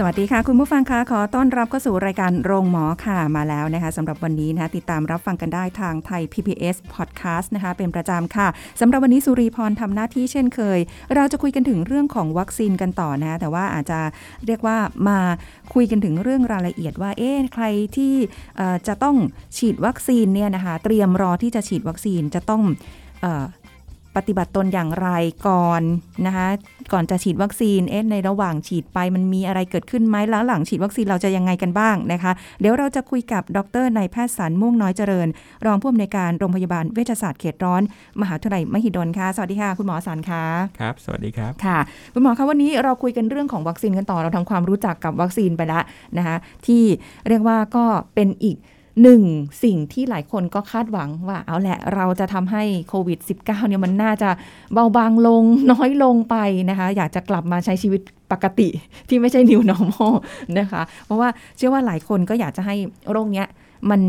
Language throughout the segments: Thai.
สวัสดีค่ะ คุณผู้ฟังคะขอต้อนรับเข้าสู่รายการโรงหมอค่ะมาแล้วนะคะสำหรับวันนี้นะติดตามรับฟังกันได้ทางไทย PBS Podcast นะคะเป็นประจำค่ะสำหรับวันนี้สุรีพรทำหน้าที่เช่นเคย เราจะคุยกันถึงเรื่องของวัคซีนกันต่อนะแต่ว่าอาจจะเรียกว่ามาคุยกันถึงเรื่องรายละเอียดว่าเอ๊ะใครที่จะต้องฉีดวัคซีนเนี่ยนะคะเตรียมรอที่จะฉีดวัคซีนจะต้อง ปฏิบัติตนอย่างไรก่อนนะคะ ก่อนจะฉีดวัคซีนเอ๊ะในระหว่างฉีดไปมันมีอะไรเกิดขึ้นไหมแล้วหลังฉีดวัคซีนเราจะยังไงกันบ้างนะคะ เดี๋ยวเราจะคุยกับดรนายแพทย์สันม่วงน้อยเจริญ รองผู้อำนวยการโรงพยาบาลเวชศาสตร์เขตร้อน มหาวิทยาลัยมหิดลค่ะสวัสดีค่ะคุณหมอสันค่ะครับ สวัสดีครับค่ะ คุณหมอคะวันนี้เราคุยกันเรื่องของวัคซีนกันต่อเราทำความรู้จักกับวัคซีนไปแล้วนะคะที่เรียกว่าก็เป็นอีก หนึ่งสิ่งที่หลายคนก็คาดหวังว่าเอาแหละเราจะทำให้โควิด -19 เนี่ยมันน่าจะเบาบางลงน้อยลงไปนะคะ อยากจะกลับมาใช้ชีวิตปกติที่ไม่ใช่ new normal นะคะ เพราะว่าเชื่อว่าหลายคนก็อยากจะให้โรคเนี้ยมัน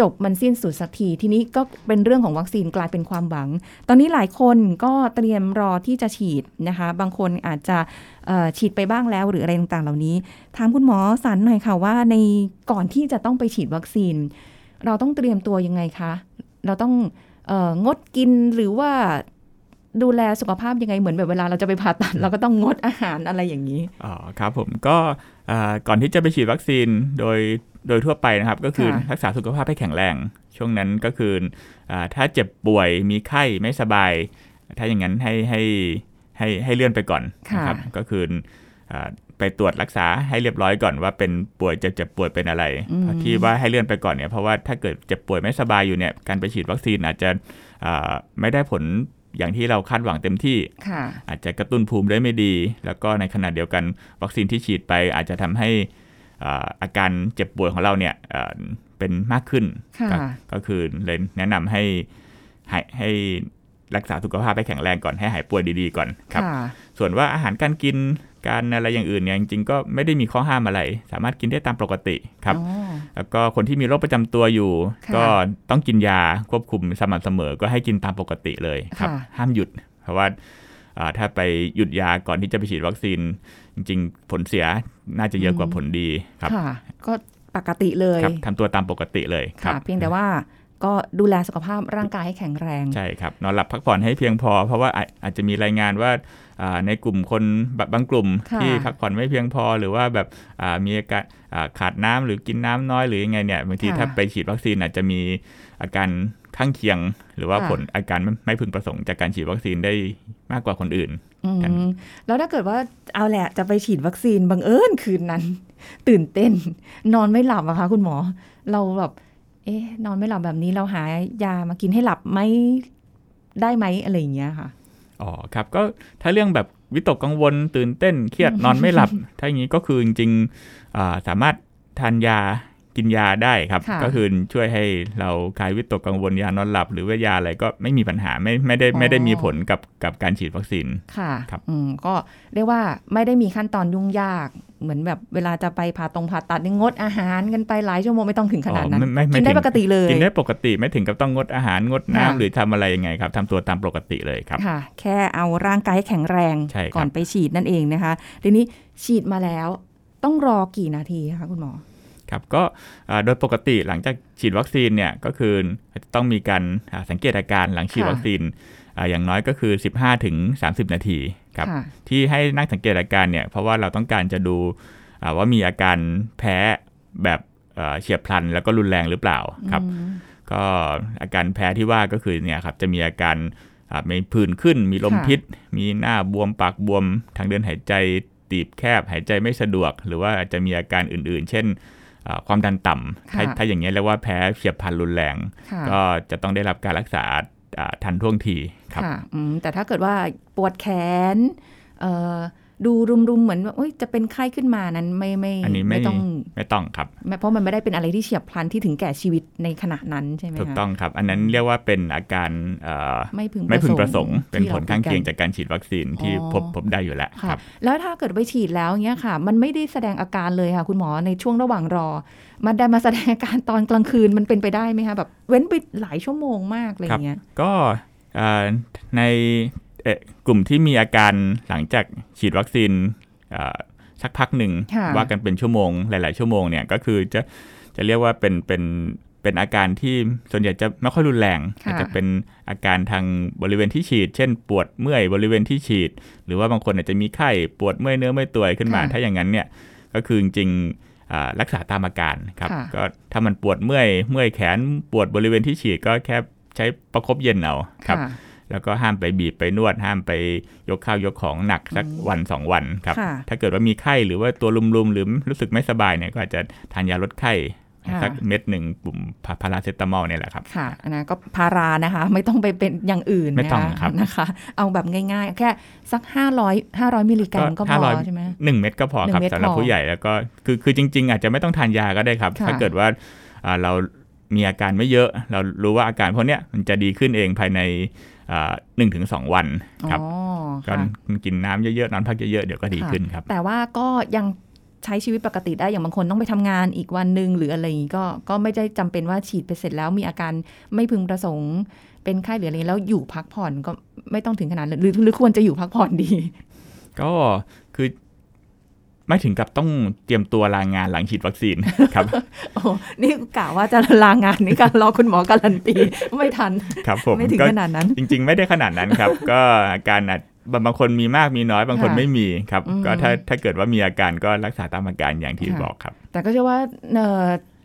จบมันสิ้นสุดสักทีทีนี้ก็เป็นเรื่องของวัคซีนกลายเป็นความหวัง ตอนนี้หลายคนก็เตรียมรอที่จะฉีดนะคะ บางคนอาจจะเอ่อฉีดไปบ้างแล้วหรืออะไรต่างๆ เหล่านี้ถามคุณหมอสันหน่อยค่ะว่าในก่อนที่จะต้องไปฉีดวัคซีน เราต้องเตรียมตัวยังไงคะ เราต้องเอองดกินหรือว่าดูแลสุขภาพยังไงเหมือนแบบเวลาเราจะไปผ่าตัด เราก็ต้องงดอาหารอะไรอย่างนี้อ๋อครับผมก็อ่าก่อนที่จะไปฉีดวัคซีนโดยโดยทั่วไปนะครับก็คือค่ะรักษาสุขภาพให้แข็งแรง ช่วงนั้นก็คืออาถ้าเจ็บป่วยมีไข้ไม่สบาย ถ้าอย่างนั้นให้ให้ให้ให้เลื่อนไปก่อนนะครับก็คืออาไปตรวจรักษาให้เรียบร้อยก่อนว่าเป็นป่วยจะเจ็บป่วยเป็นอะไรที่ว่าให้เลื่อนไปก่อนเนี่ยเพราะว่าถ้าเกิดเจ็บป่วยไม่สบายอยู่เนี่ยการไปฉีดวัคซีนอาจจะอ่าไม่ได้ผลอย่างที่เราคาดหวังเต็มที่ค่ะอาจจะกระตุ้นภูมิได้ไม่ดี แล้วก็ในขณะเดียวกันวัคซีนที่ฉีดไปอาจจะทำให้ อ่าอาการเจ็บป่วยของเราเนี่ยเอ่อเป็นมากขึ้นค่ะก็ก็คือเลยแนะนำให้ให้ให้รักษาสุขภาพให้แข็งแรงก่อนให้หายป่วยดีๆก่อนครับค่ะส่วนว่าอาหารการกินการอะไรอย่างอื่นเนี่ยจริงๆก็ไม่ได้มีข้อห้ามอะไร สามารถกินได้ตามปกติครับอ๋อแล้วก็คนที่มีโรคประจำตัวอยู่ค่ะก็ต้องกินยาควบคุมสม่ำเสมอ ก็ให้กินตามปกติเลยครับค่ะห้ามหยุด เพราะว่าอ่า ถ้าไปหยุดยาก่อนที่จะไปฉีดวัคซีน จริงๆ ผลเสียน่าจะเยอะกว่าผลดีครับค่ะก็ปกติเลยครับทำตัวตามปกติเลยครัค่ะบเพียงแต่ว่าก็ดูแลสุขภาพร่างกายให้แข็งแรง ใช่ครับ นอนหลับพักผ่อนให้เพียงพอ เพราะว่าอาจอาจจะมีรายงานว่าอ่าในกลุ่มคนแบบบางกลุ่มค่ะที่พักผ่อนไม่เพียงพอ หรือว่าแบบอ่ามีอาการอ่าขาดน้ำหรือกินน้ำน้อยหรือยังไงเนี่ยบางทีค่ะถ้าไปฉีดวัคซีนอาจจะมีอาการข้างเคียง หรือว่าค่ะผลอาการไม่ไม่พึงประสงค์จากการฉีดวัคซีนได้ มากกว่าคนอื่นอืมกันแล้วถ้าเกิดว่าเอาแหละจะไปฉีดวัคซีนบังเอิญคืนนั้น ตื่นเต้น นอนไม่หลับอะคะคุณหมอ เราแบบเอ๊ะนอนไม่หลับแบบนี้เราหายามากินให้หลับไหมได้ไหมอะไรอย่างเงี้ยค่ะอ๋อครับก็ถ้าเรื่องแบบวิตกกังวลตื่นเต้นเครียดนอนไม่หลับ ถ้าอย่างนี้ก็คือจริงๆอ่าสามารถทานยา กินยาได้ครับค่ะก็คือช่วยให้เราคลายวิตกกังวลยานอนหลับ หรือว่ายาอะไรก็ไม่มีปัญหาไม่ไม่ได้อ๋อไม่ได้มีผลกับกับการฉีดวัคซีนค่ะครับอืมก็เรียกว่าไม่ได้มีขั้นตอนยุ่งยากเหมือนแบบเวลาจะไปผ่าตรงผ่าตัดนี่งดอาหารกันไปหลายชั่วโมงไม่ต้องถึงขนาดนั้นอ๋อไม่ไม่กินได้ถึงปกติเลยกินได้ปกติไม่ถึงกับต้องงดอาหารงดน้ำค่ะหรือทำอะไรยังไงครับทำตัวตามปกติเลยครับค่ะแค่เอาร่างกายให้แข็งแรงใช่ครับก่อนไปฉีดนั่นเองนะคะ ทีนี้ฉีดมาแล้วต้องรอกี่นาทีคะคุณหมอ ครับก็อ่าโดยปกติหลังจากฉีดวัคซีนเนี่ยก็คือต้องมีการอ่าสังเกตอาการหลังฉีดค่ะวัคซีนอ่าอย่างน้อยก็คือ 15ถึง30 นาทีครับค่ะที่ให้นั่งสังเกตอาการเนี่ยเพราะว่าเราต้องการจะดูอ่าว่ามีอาการแพ้แบบเอ่อเฉียบพลันแล้วก็รุนแรงหรือเปล่าครับอืมก็อาการแพ้ที่ว่าก็คือเนี่ยครับจะมีอาการอ่ามีผื่นขึ้น มีลมค่ะพิษ มีหน้าบวมปากบวมทางเดินหายใจตีบแคบหายใจไม่สะดวก หรือว่าอาจจะมีอาการอื่นๆ เช่นอ่า ความดันต่ำถ้าค่ะถ้าอย่างนี้ยเรียกว่าแพ้เฉียบพลันรุนแรงค่ะก็จะต้องได้รับการรักษาอ่าทันท่วงทีครับค่ะอืมแต่ถ้าเกิดว่าปวดแขนเอ่อ ดูรุมๆเหมือนว่าเอ้ยจะเป็นไข้ขึ้นมานั้นไม่ไม่อันนี้ไม่ต้องไม่ต้องครับไม่เพราะมันไม่ได้เป็นอะไรที่เฉียบพลันที่ถึงแก่ชีวิตในขณะนั้นใช่ไหมคะถูกต้องครับ อันนั้นเรียกว่าเป็นอาการเอ่อไม่พึงไม่พึงประสงค์ เป็นที่ผรลข้างเคียงคุจากการฉีดวัคซีนที่อ๋อพบพบได้อยู่แล้วค่ะครับแล้วถ้าเกิดไปฉีดแล้วเนี้ยค่ะ มันไม่ได้แสดงอาการเลยค่ะ คุณหมอในช่วงระหว่างรอ มันได้มาแสดงอาการตอนกลางคืนมันเป็นไปได้ไหมคะแบบเว้นไปหลายชั่วโมงมากอะไรอย่างเงี้ยก็เอ่อในเอ่อ กลุ่มที่มีอาการหลังจากฉีดวัคซีนเอ่อสักพักหนึ่งค่ะว่ากันเป็นชั่วโมง หลาย ๆ ชั่วโมงเนี่ยก็คือจะจะเรียกว่าเป็นเป็นเป็นอาการที่ส่วนใหญ่จะไม่ค่อยรุนแรงค่ะอาจจะเป็นอาการทางบริเวณที่ฉีด เช่น ปวดเมื่อยบริเวณที่ฉีด หรือว่าบางคนอาจจะมีไข้ปวดเมื่อยเนื้อเมื่อยตัวขึ้นมา ถ้าอย่างนั้นเนี่ยก็คือจริงๆอ่ารักษาตามอาการครับค่ะก็ถ้ามันปวดเมื่อยเมื่อยแขนปวดบริเวณที่ฉีดก็แค่ใช้ประคบเย็นเอาครับค่ะ แล้วก็ห้ามไปบีบไปนวด ห้ามไปยกข้าวยกของหนักสักวันสองวันครับค่ะถ้าเกิดว่ามีไข้หรือว่าตัวลุมๆหรือรู้สึกไม่สบายเนี่ยก็อาจจะทานยาลดไข้ค่ะสักเม็ดหนึ่งปุ่มพาพาราเซตามอลเนี่ยแหละครับ ค่ะอันนะก็พารานะคะ ไม่ต้องไปเป็นอย่างอื่นไม่ต้องนะครับนะคะ เอาแบบง่ายๆ แค่สัก 500 500 มิลลิกรัมก็พอ500ใช่ไหมหนึ่งเม็ดก็พอครับหนึ่งเม็ดสำหรับพอผู้ใหญ่แล้วก็คือคือจริง ๆ อาจจะไม่ต้องทานยาก็ได้ครับค่ะถ้าเกิดว่าอ่าเรามีอาการไม่เยอะ เรารู้ว่าอาการพวกเนี้ยมันจะดีขึ้นเองภายใน หนึ่งถึงสองวันครับอ๋อก็ค่ะกินน้ำเยอะๆนอนพักเยอะๆเดี๋ยวก็ดีค่ะขึ้นครับ แต่ว่าก็ยังใช้ชีวิตปกติได้อย่างบางคนต้องไปทำงานอีกวันหนึ่งหรืออะไรอย่างงี้ก็ก็ไม่ได้จำเป็นว่าฉีดไปเสร็จแล้วมีอาการไม่พึงประสงค์เป็นไข้หรืออะไรแล้วอยู่พักผ่อนก็ไม่ต้องถึงขนาดนั้นหรือหรือควรจะอยู่พักผ่อนดี ก็คือ ไม่ถึงกับต้องเตรียมตัวลางานหลังฉีดวัคซีนครับโอ้นี่กะว่าจะลางานในการรอคุณหมอการันตีไม่ทันครับผมไม่ถึงก็ขนาดนั้น จริง ๆ ไม่ได้ขนาดนั้นครับ ก็อาการอาจบางบางคนมีมากมีน้อยบางคนค่ะไม่มีครับอืมก็ถ้าถ้าเกิดว่ามีอาการก็รักษาตามอาการอย่างที่ค่ะบอกครับ แต่ก็เชื่อว่าเอ่อ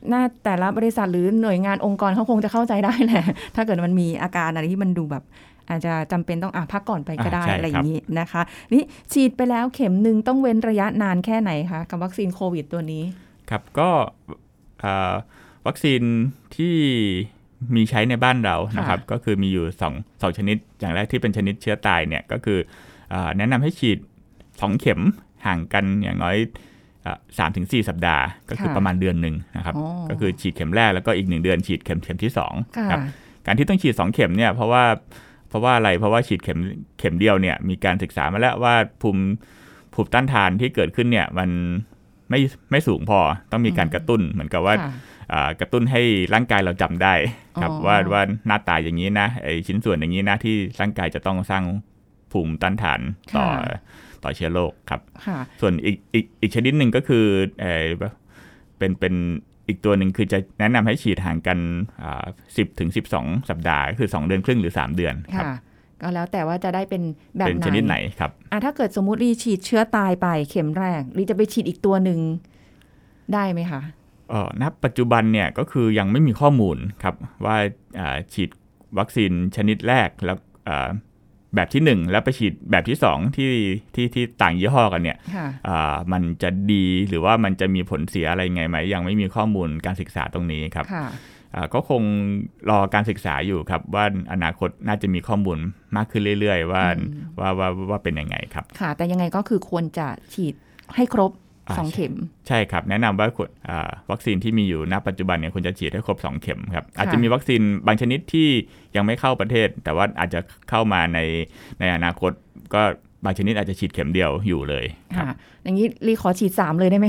หน้าแต่ละบริษัทหรือหน่วยงานองค์กรเขาคงจะเข้าใจได้แหละ ถ้าเกิดมันมีอาการอะไรที่มันดูแบบ อาจจะจำเป็นต้องอะพักก่อนไปก็ได้อ่าใช่อะไรอย่างนี้นะคะ นี่ฉีดไปแล้วเข็มหนึ่งต้องเว้นระยะนานแค่ไหนคะกับวัคซีนโควิดตัวนี้ครับก็เอ่อวัคซีนที่มีใช้ในบ้านเรานะครับ ก็คือมีอยู่2งชนิด อย่างแรกที่เป็นชนิดเชื้อตายเนี่ยก็คือเออแนะนำให้ฉีด 2 เข็มห่างกันอย่างน้อยสามถึงสี่สัปดาห์ ก็คือค่ะประมาณเดือนหนึ่งนะครับอ๋อก็คือฉีดเข็มแรกแล้วก็อีกหนึ่งเดือนฉีดเข็มเข็มที่สองค่ะครับการที่ต้องฉีด 2 เข็มเนี่ยเพราะว่า เพราะว่าอะไรเพราะว่าฉีดเข็มเข็มเดียวเนี่ยมีการศึกษามาแล้วว่าภูมิภูมิต้านทานที่เกิดขึ้นเนี่ยมันไม่ไม่สูงพอต้องมีการกระตุ้นเหมือนกับว่าค่ะอ่ากระตุ้นให้ร่างกายเราจำได้ครับอ๋อว่าว่าหน้าตาอย่างนี้นะไอชิ้นส่วนอย่างนี้นะที่ร่างกายจะต้องสร้างภูมิต้านทานต่อต่อเชื้อโรคครับค่ะส่วนอีกอีกอีกชนิดหนึ่งก็คือเออเป็นเป็น อีกตัวหนึ่งคือจะแนะนำให้ฉีดห่างกันสิบถึงสิบสองสัปดาห์ก็คือ2เดือนครึ่งหรือ3เดือนครับค่ะก็แล้วแต่ว่าจะได้เป็นแบบเป็นไหนชนิดไหนครับอะถ้าเกิดสมมุติรีฉีดเชื้อตายไปเข็มแรกรีจะไปฉีดอีกตัวหนึ่งได้ไหมคะเออณปัจจุบันเนี่ยก็คือยังไม่มีข้อมูลครับว่าอ่าฉีดวัคซีนชนิดแรกแล้วอ่า แบบที่ 1 แล้วไปฉีดแบบที่ 2 ที่ที่ที่ต่างยี่ห้อกันเนี่ยค่ะอ่ามันจะดีหรือว่ามันจะมีผลเสียอะไรไงไหม ยังไม่มีข้อมูลการศึกษาตรงนี้ครับค่ะอ่าก็คงรอการศึกษาอยู่ครับ ว่าอนาคตน่าจะมีข้อมูลมากขึ้นเรื่อย ๆ ว่าอืมว่าว่าว่าเป็นยังไงครับ ค่ะ แต่ยังไงก็คือควรจะฉีดให้ครบอ่า สองเข็ม ใช่ครับ แนะนำว่าควรอ่าวัคซีนที่มีอยู่ณปัจจุบันเนี่ยควรจะฉีดให้ครบ 2 เข็มครับอาจจะมีวัคซีนบางชนิดที่ยังไม่เข้าประเทศ แต่ว่าอาจจะเข้ามาในในอนาคตก็บางชนิดอาจจะฉีดเข็มเดียวอยู่เลยครับค่ะอย่างนี้รีขอฉีดสามเลยได้ไหม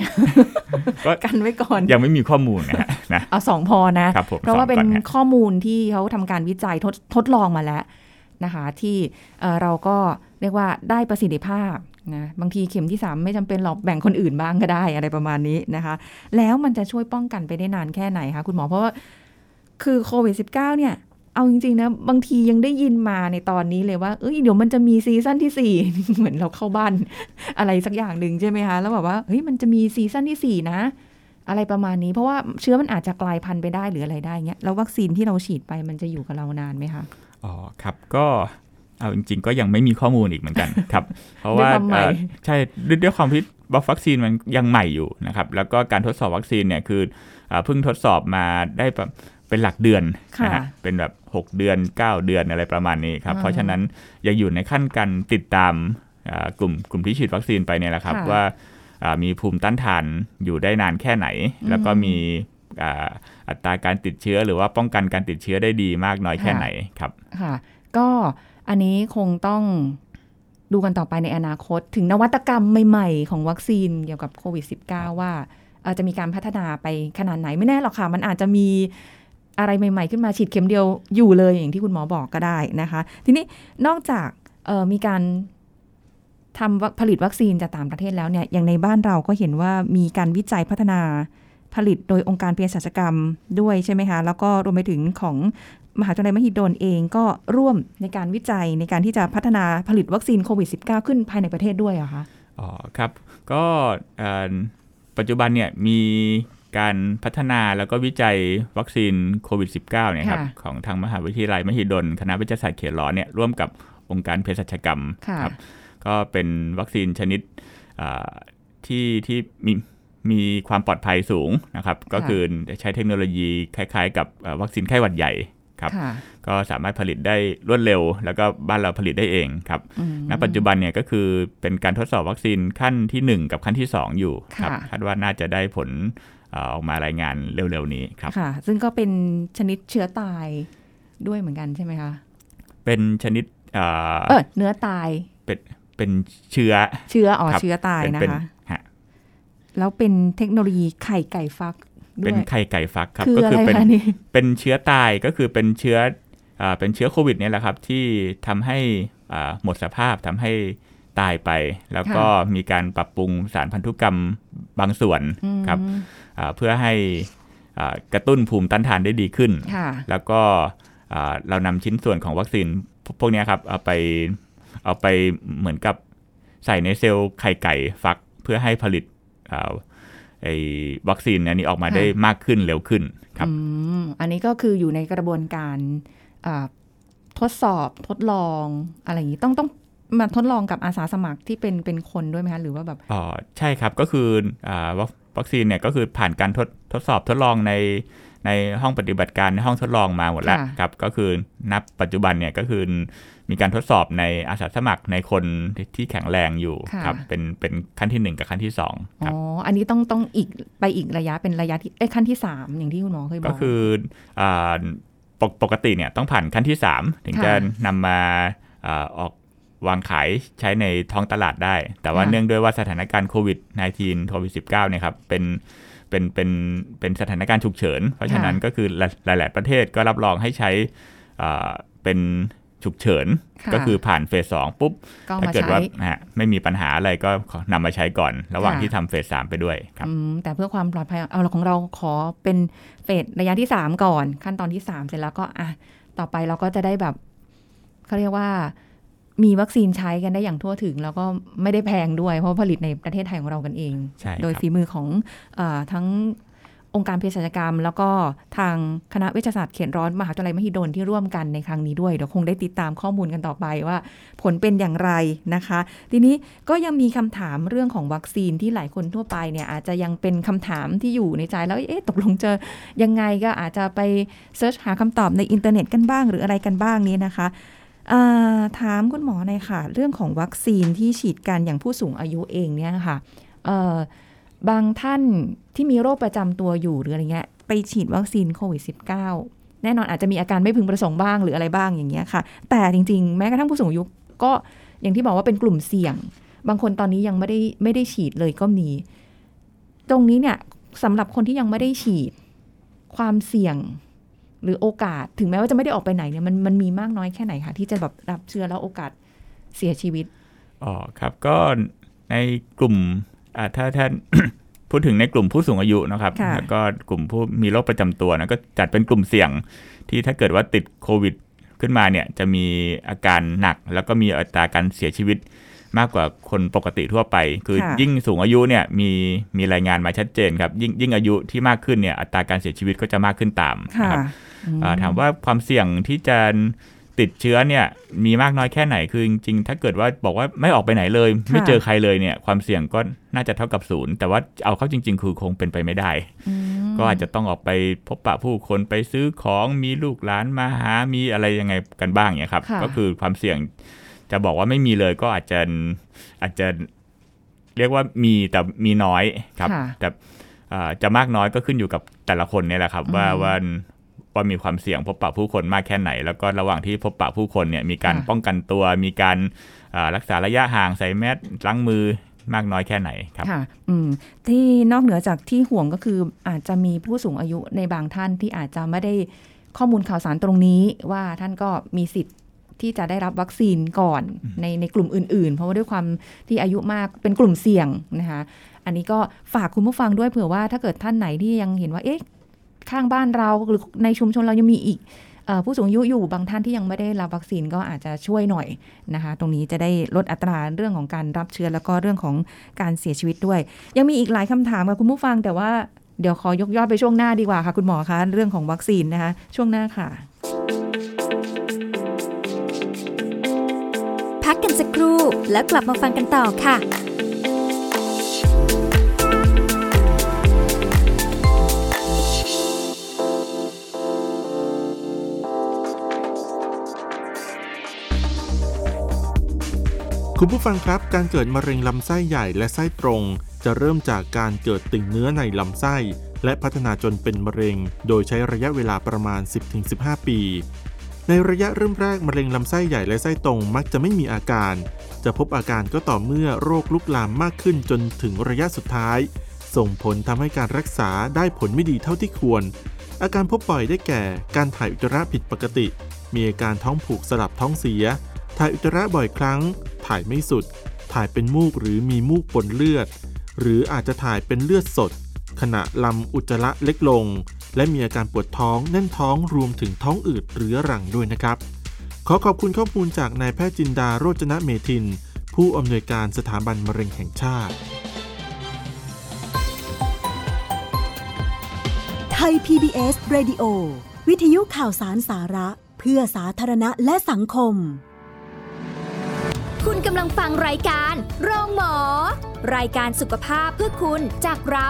ก็กันไว้ก่อน ยังไม่มีข้อมูลนะฮะนะเอาสองพอนะครับผมเพราะว่าสองเป็นก่อนฮะข้อมูลที่เขาทำการวิจัยทดทดลองมาแล้วนะคะ ที่เอ่อเราก็เรียกว่าได้ประสิทธิภาพ นะบางทีเข็มที่ 3 ไม่จำเป็นหรอกแบ่งคนอื่นบ้างก็ได้อะไรประมาณนี้นะคะ แล้วมันจะช่วยป้องกันไปได้นานแค่ไหนคะคุณหมอเพราะว่าคือโควิด -19 เนี่ย เอาจริง ๆ นะ บางทียังได้ยินมาในตอนนี้เลยว่า เอ้ยเดี๋ยวมันจะมี season ที่สี่เหมือนเราเข้าบ้าน อะไรสักอย่างหนึ่งใช่ไหมคะแล้วแบบว่าเฮ้ยมันจะมี season ที่สี่นะ อะไรประมาณนี้ เพราะว่าเชื้อมันอาจจะกลายพันธุ์ไปได้หรืออะไรได้เงี้ยแล้ววัคซีนที่เราฉีดไปมันจะอยู่กับเรานานไหมคะอ๋อครับก็ เอาจริงๆ ก็ยังไม่มีข้อมูลอีกเหมือนกันครับ เพราะว่าด้วยความใหม่เอ่อใช่ด้วยด้วยความที่วัคซีนมันยังใหม่อยู่นะครับ แล้วก็การทดสอบวัคซีนเนี่ยคืออ่าเพิ่งทดสอบมาได้แบบเป็นหลักเดือนค่ะนะฮะเป็นแบบ 6 เดือน 9 เดือนอะไรประมาณนี้ครับอ่าเพราะฉะนั้นยังอยู่ในขั้นการติดตามอ่ากลุ่มกลุ่มที่ฉีดวัคซีนไปเนี่ยแหละครับค่ะว่าอ่ามีภูมิต้านทานอยู่ได้นานแค่ไหน แล้วก็มีอ่าอัตราการติดเชื้อหรือว่าป้องกันการติดเชื้อได้ดีมากน้อยแค่ค่ะไหนครับค่ะก็ อันนี้คงต้องดูกันต่อไปในอนาคต ถึงนวัตกรรมใหม่ๆ ของวัคซีนเกี่ยวกับโควิด -19 ว่าเอ่อจะมีการพัฒนาไปขนาดไหนไม่แน่หรอกค่ะ มันอาจจะมีอะไรใหม่ ๆ ขึ้นมาฉีดเข็มเดียวอยู่เลยอย่างที่คุณหมอบอกก็ได้นะคะ ทีนี้นอกจากเอ่อมีการทำวัคผลิตวัคซีนจากต่างประเทศแล้วเนี่ยอย่างในบ้านเราก็เห็นว่ามีการวิจัยพัฒนาผลิตโดยองค์การเภสัชกรรมด้วยใช่ไหมคะ แล้วก็รวมไปถึงของ มหาวิทยาลัยมหิดลเองก็ร่วมในการวิจัยในการที่จะพัฒนาผลิตวัคซีนโควิด -19 ขึ้นภายในประเทศด้วยเหรอคะอ๋อครับ ก็เอ่อปัจจุบันเนี่ยมีการพัฒนาแล้วก็วิจัยวัคซีนโควิด -19 เนี่ยครับค่ะของทางมหาวิทยาลัยมหิดล คณะวิทยาศาสตร์เขตร้อนเนี่ยร่วมกับองค์การเภสัชกรรมค่ะครับก็เป็นวัคซีนชนิดอ่าที่ที่มีมีความปลอดภัยสูงนะครับ ก็คือใช้เทคโนโลยีคล้ายๆ กับเอ่อวัคซีนไข้หวัดใหญ่ ครับค่ะก็สามารถผลิตได้รวดเร็ว แล้วก็บ้านเราผลิตได้เองครับอืมณปัจจุบันเนี่ยก็คือเป็นการทดสอบวัคซีนขั้นที่ 1 กับขั้นที่ 2 อยู่ครับค่ะคาดว่าน่าจะได้ผลเอ่อออกมารายงานเร็วๆนี้ครับค่ะ ซึ่งก็เป็นชนิดเชื้อตายด้วยเหมือนกันใช่ไหมคะ เป็นชนิดเอ่อเออเนื้อตายเป็นเชื้อเชื้ออ๋อครับเชื้อตายเป็นนะเป็นคะฮะแล้วเป็นเทคโนโลยีไข่ไก่ฟักด้ เป็นวยไข่ไก่ฟักครับคือก็อะคืไรเป็นคะนี่เป็นเชื้อตายก็คือเป็นเชื้ออ่าเป็นเชื้อโควิดเนี่ยแหละครับที่ทำให้อ่าหมดสภาพทำให้ตายไป แล้วก็มีการปรับปรุงสารพันธุกรรมบางส่วนครับอืมอ่าเพื่อให้อ่ากระตุ้นภูมิต้านทานได้ดีขึ้นค่ะแล้วก็อ่าเรานำชิ้นส่วนของวัคซีนพวกพวกเนี้ยครับเอาไปเอาไปเหมือนกับใส่ในเซลล์ไข่ไก่ฟักเพื่อให้ผลิตอ่า ไอ้วัคซีนอันนี้ออกมาค่ะได้มากขึ้นเร็วขึ้นครับอืมอันนี้ก็คืออยู่ในกระบวนการอ่าทดสอบทดลองอะไรอย่างนี้ต้องต้องมาทดลองกับอาสาสมัครที่เป็นเป็นคนด้วยไหมคะหรือว่าแบบอ๋อใช่ครับก็คืออาวัควัคซีนเนี่ยก็คือผ่านการทดทดสอบทดลองในในห้องปฏิบัติการในห้องทดลองมาหมดแล้วค่ะครับก็คือนับปัจจุบันเนี่ยก็คือ มีการทดสอบในอาสาสมัครในคนที่แข็งแรงอยู่ครับเป็นเป็นขั้นที่หนึ่งกับขั้นที่สองคอ๋รับออันนี้ต้องต้องอีกไปอีกระยะเป็นระยะที่เอ้ยขั้นที่สามอย่างที่คุณหมอเคยบอกก็คืออาปกปกติเนี่ยต้องผ่านขั้นที่ 3 ถึงค่ะจะนำมาอาออกวางขายใช้ในท้องตลาดได้ แต่ว่าค่ะเนื่องด้วยว่าสถานการณ์โควิด -19 โควิด -19 เนี่ยครับเป็นเป็นเป็นเป็นสถานการณ์ฉุกเฉิน เพราะฉะนั้นก็คือหลาย ๆ ประเทศก็รับรองให้ใช้อ่าเป็น ฉุกเฉินค่ะก็คือผ่านเฟสสองปุ๊บก็ถ้ามาเกิดใช้ว่าฮะไม่มีปัญหาอะไรก็นำมาใช้ก่อน ระหว่างค่ะที่ทำเฟสสามไปด้วยครับอืมแต่เพื่อความปลอดภัยเอาของเราขอเป็นเฟสระยะที่สามก่อน ขั้นตอนที่สามเสร็จแล้วก็อะต่อไปเราก็จะได้แบบเขาเรียกว่ามีวัคซีนใช้กันได้อย่างทั่วถึง แล้วก็ไม่ได้แพงด้วยเพราะผลิตในประเทศไทยของเรากันเองใช่ครับโดยฝีมือของเออทั้ง องค์การเภสัชกรรม แล้วก็ทางคณะเวชศาสตร์เขตร้อนมหาวิทยาลัยมหิดลที่ร่วมกันในครั้งนี้ด้วยเดี๋ยวคงได้ติดตามข้อมูลกันต่อไปว่า ผลเป็นอย่างไรนะคะ ทีนี้ก็ยังมีคำถามเรื่องของวัคซีนที่หลายคนทั่วไปเนี่ยอาจจะยังเป็นคำถามที่อยู่ในใจแล้วเอ๊ะตกลงจะยังไงก็อาจจะไปsearch หาคำตอบในอินเทอร์เน็ตกันบ้างหรืออะไรกันบ้างนี้นะคะถามคุณหมอหน่อยค่ะ เรื่องของวัคซีนที่ฉีดกันอย่างผู้สูงอายุเองเนี่ยค่ะ บางท่านที่มีโรคประจำตัวอยู่หรืออะไรเงี้ยไปฉีดวัคซีนโควิด -19 แน่นอนอาจจะมีอาการไม่พึงประสงค์บ้างหรืออะไรบ้างอย่างเงี้ยค่ะ แต่จริง ๆ แม้กระทั่งผู้สูงอายุก็อย่างที่บอกว่าเป็นกลุ่มเสี่ยง บางคนตอนนี้ยังไม่ได้ไม่ได้ฉีดเลยก็มี ตรงนี้เนี่ยสำหรับคนที่ยังไม่ได้ฉีดความเสี่ยงหรือโอกาสถึงแม้ว่าจะไม่ได้ออกไปไหนเนี่ยมันมันมีมากน้อยแค่ไหนคะที่จะแบบรับเชื้อแล้วโอกาสเสียชีวิตอ๋อครับก็ในกลุ่ม ถ้าถ้าพูดถึงในกลุ่มผู้สูงอายุนะครับค่ะแล้วก็กลุ่มผู้มีโรคประจำตัวนะก็จัดเป็นกลุ่มเสี่ยงที่ถ้าเกิดว่าติดโควิดขึ้นมาเนี่ยจะมีอาการหนัก แล้วก็มีอัตราการเสียชีวิตมากกว่าคนปกติทั่วไป คือค่ะยิ่งสูงอายุเนี่ยมีมีรายงานมาชัดเจนครับ ยิ่งยิ่งอายุที่มากขึ้นเนี่ยอัตราการเสียชีวิตก็จะมากขึ้นตามค่ะนะครับอืมอ่าถามว่าความเสี่ยงที่จะ ติดเชื้อเนี่ยมีมากน้อยแค่ไหนคือจริงๆถ้าเกิดว่าบอกว่าไม่ออกไปไหนเลย ไม่เจอใครเลยเนี่ยความเสี่ยงก็น่าจะเท่ากับศูนย์แต่ว่าเอาเข้าจริง ๆ คือคงเป็นไปไม่ได้อืมก็อาจจะต้องออกไปพบปะผู้คนไปซื้อของมีลูกหลานมาหามีอะไรยังไงกันบ้างเนี่ยครับค่ะก็คือความเสี่ยงจะบอกว่าไม่มีเลยก็อาจจะอาจจะเรียกว่ามีแต่มีน้อยครับค่ะแต่อ่าจะมากน้อยก็ขึ้นอยู่กับแต่ละคนเนี่ยแหละครับ ว่าว่า ว่ามีความเสี่ยงพบปะผู้คนมากแค่ไหน แล้วก็ระหว่างที่พบปะผู้คนเนี่ยมีการค่ะป้องกันตัว มีการอ่ารักษาระยะห่างใส่แมสล้างมือมากน้อยแค่ไหนครับค่ะอืมที่นอกเหนือจากที่ห่วงก็คืออาจจะมีผู้สูงอายุในบางท่านที่อาจจะไม่ได้ข้อมูลข่าวสารตรงนี้ว่าท่านก็มีสิทธิ์ที่จะได้รับวัคซีนก่อนในในกลุ่มอื่น ๆ เพราะว่าด้วยความที่อายุมากเป็นกลุ่มเสี่ยงนะคะ อันนี้ก็ฝากคุณผู้ฟังด้วยเผื่อว่าถ้าเกิดท่านไหนที่ยังเห็นว่าเอ๊ะ ข้างบ้านเราหรือในชุมชนเรายังมีอีกผู้สูงอายุอยู่บางท่านที่ยังไม่ได้รับวัคซีนก็อาจจะช่วยหน่อยนะคะ ตรงนี้จะได้ลดอัตราเรื่องของการรับเชื้อแล้วก็เรื่องของการเสียชีวิตด้วย ยังมีอีกหลายคำถามค่ะคุณผู้ฟัง แต่ว่าเดี๋ยวขอยกยอดไปช่วงหน้าดีกว่าค่ะ คุณหมอคะเรื่องของวัคซีนนะคะ ช่วงหน้าค่ะ พักกันสักครู่แล้วกลับมาฟังกันต่อค่ะ คุณผู้ฟังครับ การเกิดมะเร็งลำไส้ใหญ่และไส้ตรง จะเริ่มจากการเกิดติ่งเนื้อในลำไส้ และพัฒนาจนเป็นมะเร็ง โดยใช้ระยะเวลาประมาณ 10-15 ปี ในระยะเริ่มแรกมะเร็งลำไส้ใหญ่และไส้ตรงมักจะไม่มีอาการ จะพบอาการก็ต่อเมื่อโรคลุกลามมากขึ้นจนถึงระยะสุดท้าย ส่งผลทำให้การรักษาได้ผลไม่ดีเท่าที่ควร อาการพบบ่อยได้แก่ การถ่ายอุจจาระผิดปกติ มีอาการท้องผูกสลับท้องเสีย ถ่ายอุจจาระบ่อยครั้ง ถ่ายไม่สุด ถ่ายเป็นมูกหรือมีมูกปนเลือด หรืออาจจะถ่ายเป็นเลือดสด ขณะลำอุจจาระเล็กลง และมีอาการปวดท้องแน่นท้องรวมถึงท้องอืดเรื้อรังด้วยนะครับ ขอขอบคุณข้อมูลจากนายแพทย์จินดาโรจนะเมทิน ผู้อำนวยการสถาบันมะเร็งแห่งชาติ ไทย PBS Radio วิทยุข่าวสารสาระ เพื่อสาธารณะและสังคม คุณกำลังฟังรายการโรงหมอ รายการสุขภาพเพื่อคุณจากเรา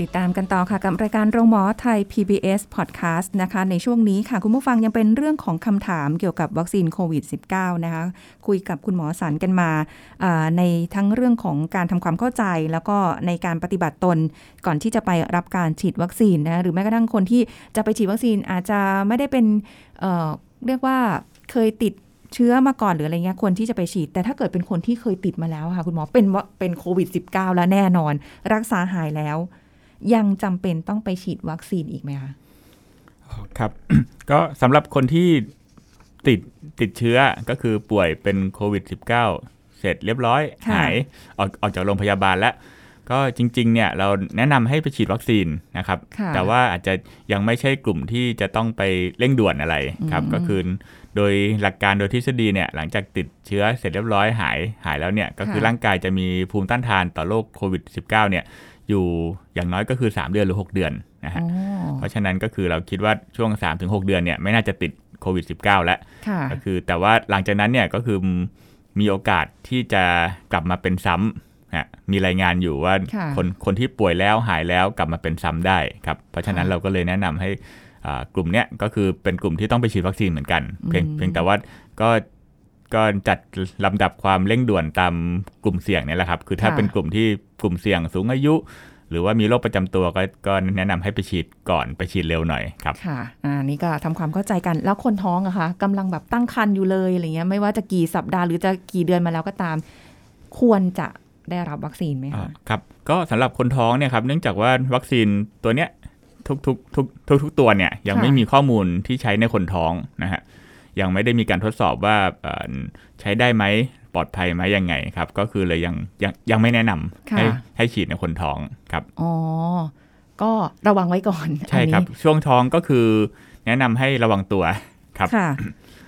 ติดตามกันต่อค่ะกับรายการโรงหมอไทย PBS Podcast นะคะ ในช่วงนี้ค่ะ คุณผู้ฟังยังเป็นเรื่องของคำถามเกี่ยวกับวัคซีนโควิด -19 นะคะ คุยกับคุณหมอสันกันมาในทั้งเรื่องของการทำความเข้าใจ แล้วก็ในการปฏิบัติตนก่อนที่จะไปรับการฉีดวัคซีนนะหรือแม้กระทั่งคนที่จะไปฉีดวัคซีนอาจจะไม่ได้เป็นเเรียกว่าเคยติด เชื้อมาก่อนหรืออะไรเงี้ยควรที่จะไปฉีด แต่ถ้าเกิดเป็นคนที่เคยติดมาแล้วค่ะ คุณหมอเป็นว่าเป็นโควิด -19 แล้วแน่นอน รักษาหายแล้ว ยังจำเป็นต้องไปฉีดวัคซีนอีกไหมคะครับ ก็สำหรับคนที่ติดติดเชื้อก็คือป่วยเป็นโควิด -19 เสร็จเรียบร้อยค่ะหายออกออกจากโรงพยาบาลแล้ว ก็จริงๆเนี่ยเราแนะนำให้ไปฉีดวัคซีนนะครับค่ะแต่ว่าอาจจะยังไม่ใช่กลุ่มที่จะต้องไปเร่งด่วนอะไรครับอืมก็คือโดยหลักการโดยทฤษฎีเนี่ยหลังจากติดเชื้อเสร็จเรียบร้อยหายหายแล้วเนี่ยก็คือร่างกายจะมีภูมิต้านทานต่อโรคโควิด -19 เนี่ยอยู่อย่างน้อยก็คือ 3 เดือนหรือ 6 เดือนนะฮะอ๋อเพราะฉะนั้นก็คือเราคิดว่าช่วง 3-6 เดือนเนี่ยไม่น่าจะติดโควิด -19 แล้วค่ะก็คือแต่ว่าหลังจากนั้นเนี่ยก็คือมีโอกาสที่จะกลับมาเป็นซ้ำ ฮะมีรายงานอยู่ว่าค่ะคนคนที่ป่วยแล้วหายแล้วกลับมาเป็นซ้ำได้ครับเพราะฉะนั้นค่ะเราก็เลยแนะนำให้อ่ากลุ่มเนี้ยก็คือเป็นกลุ่มที่ต้องไปฉีดวัคซีนเหมือนกัน เพียงอืมเพียงแต่ว่าก็ก็จัดลำดับความเร่งด่วนตามกลุ่มเสี่ยงเนี่ยแหละครับ คือถ้าเป็นกลุ่มที่กลุ่มเสี่ยงสูงอายุ หรือว่ามีโรคประจำตัวก็ก็แนะนำให้ไปฉีดก่อนไปฉีดเร็วหน่อยครับ ค่ะอ่านี่ก็ทำความเข้าใจกัน แล้วคนท้องอะคะกำลังแบบตั้งครรภ์อยู่เลยอะไรเงี้ย ไม่ว่าจะกี่สัปดาห์หรือจะกี่เดือนมาแล้วก็ตาม ควรจะ ได้รับวัคซีนไหมอ่าคะครับก็สำหรับคนท้องเนี่ยครับเนื่องจากว่าวัคซีนตัวเนี้ยทุกทุกทุกทุกทุกตัวเนี่ยยังไม่มีข้อมูลที่ใช้ในคนท้องนะฮะยังไม่ได้มีการทดสอบว่าเอ่อใช้ได้ไหมปลอดภัยไหมยังไงครับ ก็คือเลยยังยังยังไม่แนะนำค่ะให้ให้ฉีดในคนท้องครับอ๋อก็ระวังไว้ก่อน ใช่ครับอันนี้ช่วงท้องก็คือ แนะนำให้ระวังตัวครับค่ะ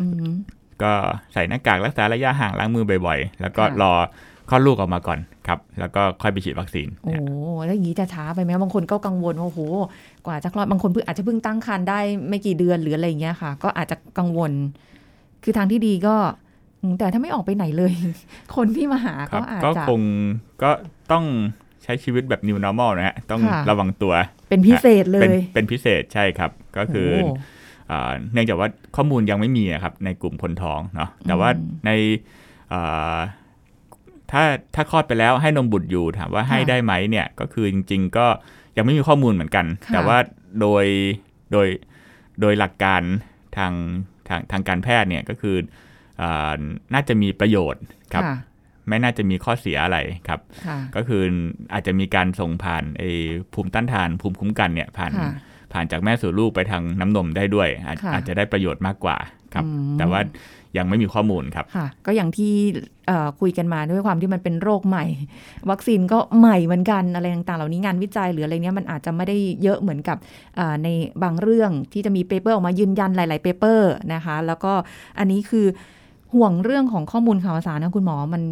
อืมก็ใส่หน้ากากรักษาระยะห่างล้างมือบ่อยๆ แล้วก็ค่ะรอ คลอดลูกออกมาก่อนครับ แล้วก็ค่อยไปฉีดวัคซีน โอ้โหแล้วอย่างนี้จะช้าไปไหมบางคนก็กังวลว่าโอ้โหกว่าจะคลอดบางคนเพิ่งอาจจะเพิ่งตั้งครรภ์ได้ไม่กี่เดือนหรืออะไรอย่างเงี้ยค่ะ ก็อาจจะกังวล คือทางที่ดีก็อืมแต่ถ้าไม่ออกไปไหนเลย คนที่มาหาครัก็บอาจก็จะคงก็ต้องใช้ชีวิตแบบ new normal นะฮะ ต้องค่ะระวังตัว เป็นพิเศษเลเป็นยเป็นพิเศษใช่ครับ ก็คือโเอ่อเนื่องจากว่าข้อมูลยังไม่มีอะครับในกลุ่มคนท้องเนาะ แต่ว่าในเอ่อ ถ้าถ้าคลอดไปแล้วให้นมบุตรอยู่ถามว่าให้ค่ะได้ไหมเนี่ยก็คือจริง ๆ ก็ยังไม่มีข้อมูลเหมือนกันค่ะแต่ว่าโดยโดยโดยหลักการทางทางทางการแพทย์เนี่ยก็คือเออน่าจะมีประโยชน์ครับค่ะไม่น่าจะมีข้อเสียอะไรครับค่ะก็คืออาจจะมีการส่งผ่านไอ้ภูมิต้านทานภูมิคุ้มกันเนี่ยผ่านค่ะผ่านจากแม่สู่ลูกไปทางน้ำนมได้ด้วย อาจค่ะอาจจะได้ประโยชน์มากกว่า ครับอืมแต่ว่ายังไม่มีข้อมูลครับค่ะก็อย่างที่เอ่อคุยกันมาด้วยความที่มันเป็นโรคใหม่ วัคซีนก็ใหม่เหมือนกันอะไรต่างๆ เหล่านี้งานวิจัยหรืออะไรเนี้ยมันอาจจะไม่ได้เยอะเหมือนกับเอ่อในบางเรื่องที่จะมี paper ออกมายืนยันหลายๆเปเปอร์นะคะ แล้วก็อันนี้คือห่วงเรื่องของข้อมูลข่าวสารนะคุณหมอมัน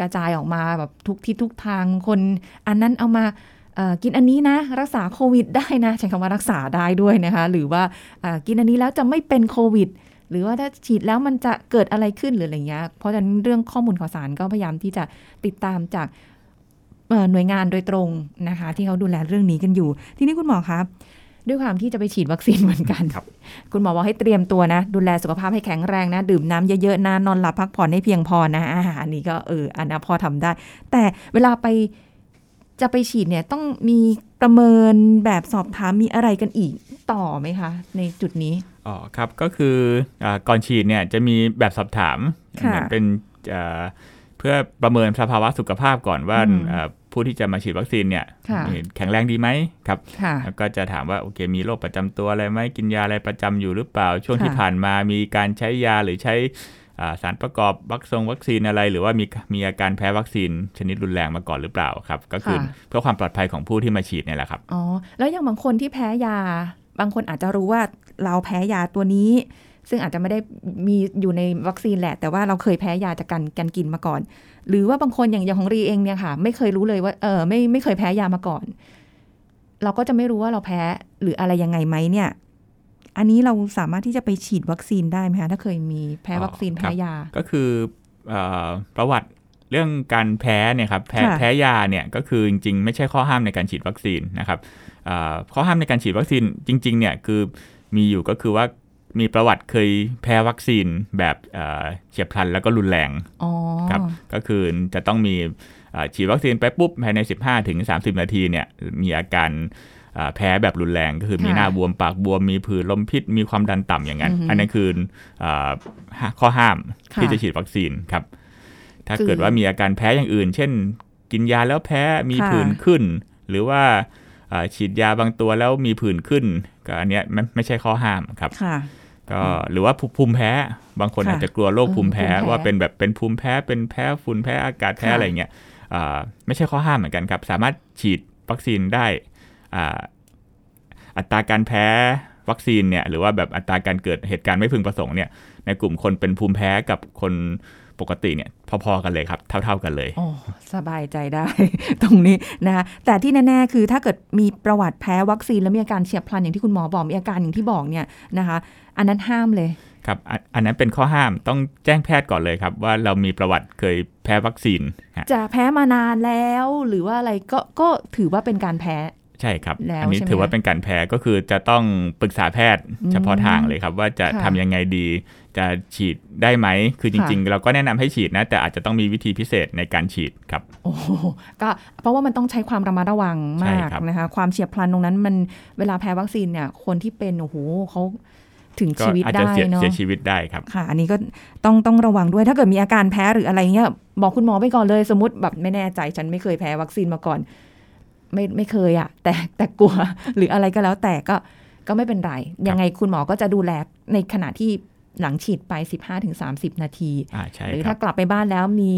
กระจายออกมาแบบทุกทิศทุกทางคน อันนั้นเอามาเอ่อกินอันนี้นะ รักษาโควิดได้นะ ใช้คำว่ารักษาได้ด้วยนะคะ หรือว่าเอ่อกินอันนี้แล้วจะไม่เป็นโควิด หรือว่าถ้าฉีดแล้วมันจะเกิดอะไรขึ้นหรืออะไรเงี้ย เพราะฉะนั้นเรื่องข้อมูลข่าวสารก็พยายามที่จะติดตามจากเอ่อหน่วยงานโดยตรงนะคะ ที่เขาดูแลเรื่องนี้กันอยู่ ทีนี้คุณหมอคะด้วยความที่จะไปฉีดวัคซีนเหมือนกันครับคุณหมอบอกให้เตรียมตัวนะ ดูแลสุขภาพให้แข็งแรงนะ ดื่มน้ำเยอะๆนะนอนหลับพักผ่อนให้เพียงพอนะอาหารนี้ก็เอออันนั้นพอทำได้ แต่เวลาไปจะไปฉีดเนี่ยต้องมีประเมินแบบสอบถามมีอะไรกันอีกต่อไหมคะ ในจุดนี้ อ๋อครับก็คืออาก่อนฉีดเนี่ยจะมีแบบสอบถามค่ะเหมือนเป็นอ่าเพื่อประเมินสภาวะสุขภาพก่อนว่าอืมอ่าผู้ที่จะมาฉีดวัคซีนเนี่ยค่ะแข็งแรงดีไหมครับค่ะแล้วก็จะถามว่าโอเค มีโรคประจำตัวอะไรไหมกินยาอะไรประจำอยู่หรือเปล่า ช่วงค่ะที่ผ่านมามีการใช้ยาหรือใช้อ่าสารประกอบวัคซงวัคซีนอะไร หรือว่ามีมีอาการแพ้วัคซีนชนิดรุนแรงมาก่อนหรือเปล่าครับ ก็คือค่ะเพื่อความปลอดภัยของผู้ที่มาฉีดเนี่ยแหละครับอ๋อแล้วอย่างบางคนที่แพ้ยาบางคนอาจจะรู้ว่า เราแพ้ยาตัวนี้ ซึ่งอาจจะไม่ได้มีอยู่ในวัคซีนแหละ แต่ว่าเราเคยแพ้ยาจากการการกินมาก่อน หรือว่าบางคนอย่างอย่างของรีเองเนี่ยค่ะ ไม่เคยรู้เลยว่าเออไม่ไม่เคยแพ้ยามาก่อน เราก็จะไม่รู้ว่าเราแพ้หรืออะไรยังไงไหมเนี่ย อันนี้เราสามารถที่จะไปฉีดวัคซีนได้ไหมคะถ้าเคยมีแพ้วัคซีนอ๋อครัแพ้บยา ก็คือเออประวัติเรื่องการแพ้เนี่ยครับแพ้ค่ะแพ้ยาเนี่ยก็คือจริงๆ ไม่ใช่ข้อห้ามในการฉีดวัคซีนนะครับเอ่อข้อห้ามในการฉีดวัคซีนจริงๆเนี่ยคือ มีอยู่ก็คือว่ามีประวัติเคยแพ้วัคซีนแบบเอ่อเฉียบพลันแล้วก็รุนแรงอ๋อครับก็คือจะต้องมีเอ่อฉีดวัคซีนไปปุ๊บภายใน 15ถึง30 นาทีเนี่ยมีอาการเอ่อแพ้แบบรุนแรงก็คือมีค่ะหน้าบวมปากบวมมีผื่นลมพิษมีความดันต่ำอย่างนั้นอือฮึอันนั้นคือเอ่อข้อห้ามค่ะที่จะฉีดวัคซีนครับ ถ้าคือเกิดว่ามีอาการแพ้อย่างอื่น เช่น กินยาแล้วแพ้มีค่ะผื่นขึ้น หรือว่าเอ่อ ฉีดยาบางตัวแล้วมีผื่นขึ้นก็อันเนี้ยไม่ไม่ใช่ข้อห้ามครับค่ะก็หรือว่าภูภูมิแพ้บางคนค่ะอาจจะกลัวโรคเออภูมิแพ้ภูมิแพ้ว่าเป็นแบบเป็นภูมิแพ้เป็นแพ้ฝุ่นแพ้อากาศแพ้ค่ะอะไรเงี้ยอ่าไม่ใช่ข้อห้ามเหมือนกันครับ สามารถฉีดวัคซีนได้อ่าอัตราการแพ้วัคซีนเนี่ยหรือว่าแบบอัตราการเกิดเหตุการณ์ไม่พึงประสงค์เนี่ยในกลุ่มคนเป็นภูมิแพ้กับคน ปกติเนี่ยพอๆกันเลยครับ เท่า ๆกันเลยโอ้สบายใจได้ ตรงนี้นะคะแต่ที่แน่ๆคือถ้าเกิดมีประวัติแพ้วัคซีนแล้วมีอาการเฉียบพลันอย่างที่คุณหมอบอกมีอาการอย่างที่บอกเนี่ยนะคะอันนั้นห้ามเลยครับอันอันนั้นเป็นข้อห้ามต้องแจ้งแพทย์ก่อนเลยครับ ว่าเรามีประวัติเคยแพ้วัคซีนฮะจะแพ้มานานแล้ว หรือว่าอะไรก็ก็ถือว่าเป็นการแพ้ ใช่ครับแล้วอันี้ใช่ไหมถือว่าคะเป็นการแพ้ก็คือจะต้องปรึกษาแพทย์อืมเฉพาะทางเลยครับ ว่าจะค่ะทำยังไงดี จะฉีดได้ไหม คือจริง ๆ เราก็แนะนำให้ฉีดนะ แต่อาจจะต้องมีวิธีพิเศษในการฉีดครับ โอ้โหก็เพราะว่ามันต้องใช้ความระมัดระวังมากใช่ครับนะคะ ความเฉียบพลันตรงนั้นมันเวลาแพ้วัคซีนเนี่ย คนที่เป็นโอ้โหเขาถึงก็ชีวิตอาจได้จะเสียเนาะเสียชีวิตได้ครับค่ะ อันนี้ก็ต้องต้องระวังด้วยถ้าเกิดมีอาการแพ้หรืออะไรเงี้ยบอกคุณหมอไปก่อนเลย สมมติแบบไม่แน่ใจฉันไม่เคยแพ้วัคซีนมาก่อน ไม่ไม่เคยอะแต่แต่กลัวหรืออะไรก็แล้วแต่ก็ก็ไม่เป็นไร ยังไงคุณหมอก็จะดูแลในขณะที่หลังฉีดไป 15-30 นาทีอ่าใช่หรือครัถ้าบกลับไปบ้านแล้วมี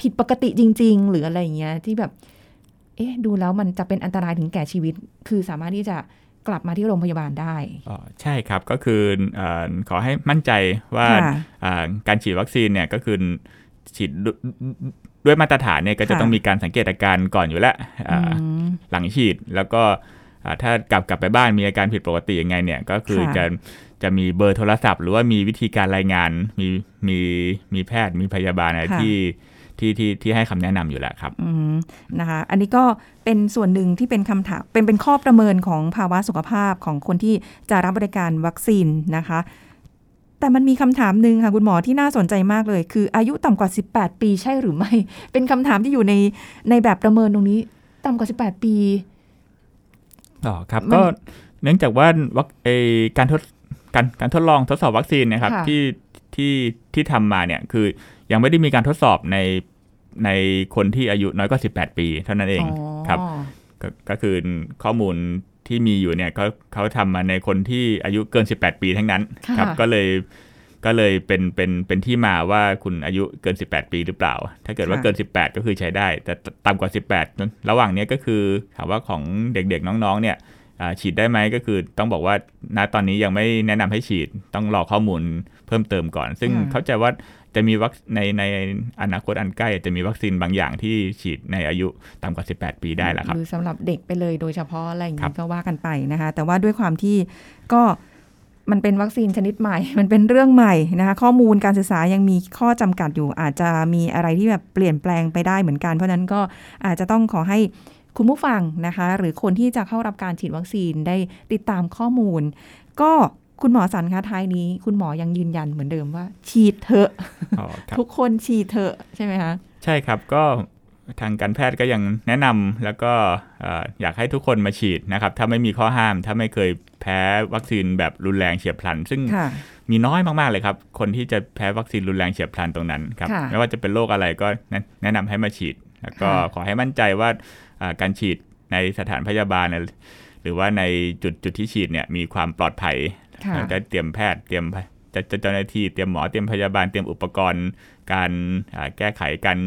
ผิดปกติจริง ๆ หรืออะไรอย่างเงี้ยที่แบบเอ๊ะดูแล้วมันจะเป็นอันตรายถึงแก่ชีวิต คือสามารถที่จะกลับมาที่โรงพยาบาลได้อ๋อใช่ครับก็คือเออขอให้มั่นใจว่าค่ะอ่าการฉีดวัคซีนเนี่ยก็คือฉีดด้วยด้วยมาตรฐานเนี่ยก็จะค่ะต้องมีการสังเกตอาการก่อนอยู่แล้วอ่าอืม หลังฉีดแล้วก็อ่าถ้ากลับกลับไปบ้านมีอาการผิดปกติยังไงเนี่ยก็คือค่ะจะจะมีเบอร์โทรศัพท์ หรือว่ามีวิธีการรายงานมีมีมีแพทย์มีพยาบาลอะไรค่ะที่ที่ที่ที่ให้คำแนะนำอยู่แล้วครับอืมนะคะ อันนี้ก็เป็นส่วนหนึ่งที่เป็นคำถามเป็นเป็นข้อประเมินของภาวะสุขภาพของคนที่จะรับบริการวัคซีนนะคะ แต่มันมีคำถามหนึ่งค่ะคุณหมอที่น่าสนใจมากเลย คืออายุต่ำกว่า 18 ปีใช่หรือไม่ เป็นคำถามที่อยู่ในในแบบประเมินตรงนี้ ต่ำกว่า 18 ปีอ๋อครับมันก็เนื่องจากว่าวัคเออการทดการการทดลองทดสอบวัคซีนนะครับค่ะที่ที่ที่ทำมาเนี่ยคือยังไม่ได้มีการทดสอบในในคนที่อายุน้อยกว่า 18 ปี เท่านั้นเองครับอ๋อก็ก็คือข้อมูลที่มีอยู่เนี่ยเขาเขาทำมาในคนที่อายุเกิน 18 ปีทั้งนั้นค่ะครับ ก็เลย ก็เลยเป็นเป็นเป็นที่มาว่าคุณอายุเกิน 18 ปีหรือเปล่า ถ้าเกิดว่าเกิน 18 ก็คือใช้ได้ แต่ต่ำกว่า 18นั้นระหว่างเนี้ยก็คือถามว่าของเด็กๆน้องๆเนี่ยอ่าฉีดได้ไหมก็คือต้องบอกว่าณตอนนี้ยังไม่แนะนำให้ฉีดต้องรอข้อมูลเพิ่มเติมก่อน ซึ่งค่ะเข้าใจว่าจะมีวัคในในอนาคตอันใกล้ จะมีวัคซีนบางอย่างที่ฉีดในอายุต่ำกว่า 18 ปีได้แล้วครับหรือสำหรับเด็กไปเลยโดยเฉพาะอะไรอย่างครันี้บก็ว่ากันไปนะคะ แต่ว่าด้วยความที่ก็ มันเป็นวัคซีนชนิดใหม่ มันเป็นเรื่องใหม่นะคะข้อมูลการศึกษายังมีข้อจำกัดอยู่ อาจจะมีอะไรที่แบบเปลี่ยนแปลงไปได้เหมือนกัน เพราะฉะนั้นก็อาจจะต้องขอให้คุณผู้ฟังนะคะ หรือคนที่จะเข้ารับการฉีดวัคซีนได้ติดตามข้อมูล ก็คุณหมอสันคะท้ายนี้ คุณหมอยังยืนยันเหมือนเดิมว่า ฉีดเถอะอ๋อครับทุกคนฉีดเถอะใช่ไหมคะใช่ครับก็ ทางการแพทย์ก็ยังแนะนำแล้วก็เอ่ออยากให้ทุกคนมาฉีดนะครับ ถ้าไม่มีข้อห้าม ถ้าไม่เคยแพ้วัคซีนแบบรุนแรงเฉียบพลัน ซึ่งค่ะมีน้อยมาก ๆ เลยครับ คนที่จะแพ้วัคซีนรุนแรงเฉียบพลันตรงนั้นครับค่ะไม่ว่าจะเป็นโรคอะไรก็แนะแนะนำให้มาฉีด แล้วก็ค่ะขอให้มั่นใจว่าอ่าการฉีดในสถานพยาบาลเนี่ยหรือว่าในจุดจุดที่ฉีดเนี่ยมีความปลอดภัยค่ะเราจะเตรียมแพทย์เตรียมจะจะเจ้าหน้าที่เตรียมหมอเตรียมพยาบาลเตรียมอุปกรณ์ การอ่าแก้ไขการ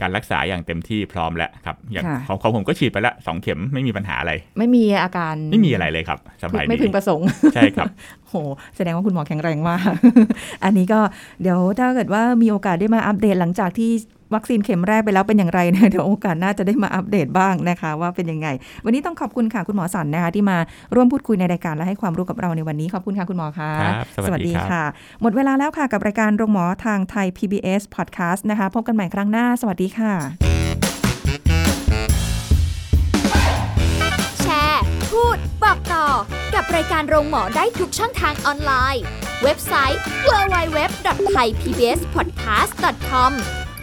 การรักษาอย่างเต็มที่พร้อมแล้วครับอย่างค่ะของของผมก็ฉีดไปละสองเข็มไม่มีปัญหาอะไร ไม่มีอาการไม่มีอะไรเลยครับสบายไม่ดีพึงประสงค์ใช่ครับโหแสดงว่าคุณหมอแข็งแรงมากอันนี้ก็เดี๋ยวถ้าเกิดว่ามีโอกาสได้มาอัปเดตหลังจากที่ วัคซีนเข็มแรกไปแล้วเป็นอย่างไรเนี่ยเดี๋ยวโอกาสหน่าจะได้มาอัปเดตบ้างนะคะ ว่าเป็นยังไง วันนี้ต้องขอบคุณค่ะคุณหมอสันนะคะที่มาร่วมพูดคุยในรายการและให้ความรู้กับเราในวันนี้ขอบคุณค่ะคุณหมอค่ะครับสวัสดีครับค่ะ หมดเวลาแล้วค่ะกับรายการโรงหมอทางไทย PBS Podcast นะคะพบกันใหม่ครั้งหน้า สวัสดีค่ะ แชร์ พูด บอกต่อ กับรายการโรงหมอได้ทุกช่องทางออนไลน์ เว็บไซต์ www.thaipbspodcast.com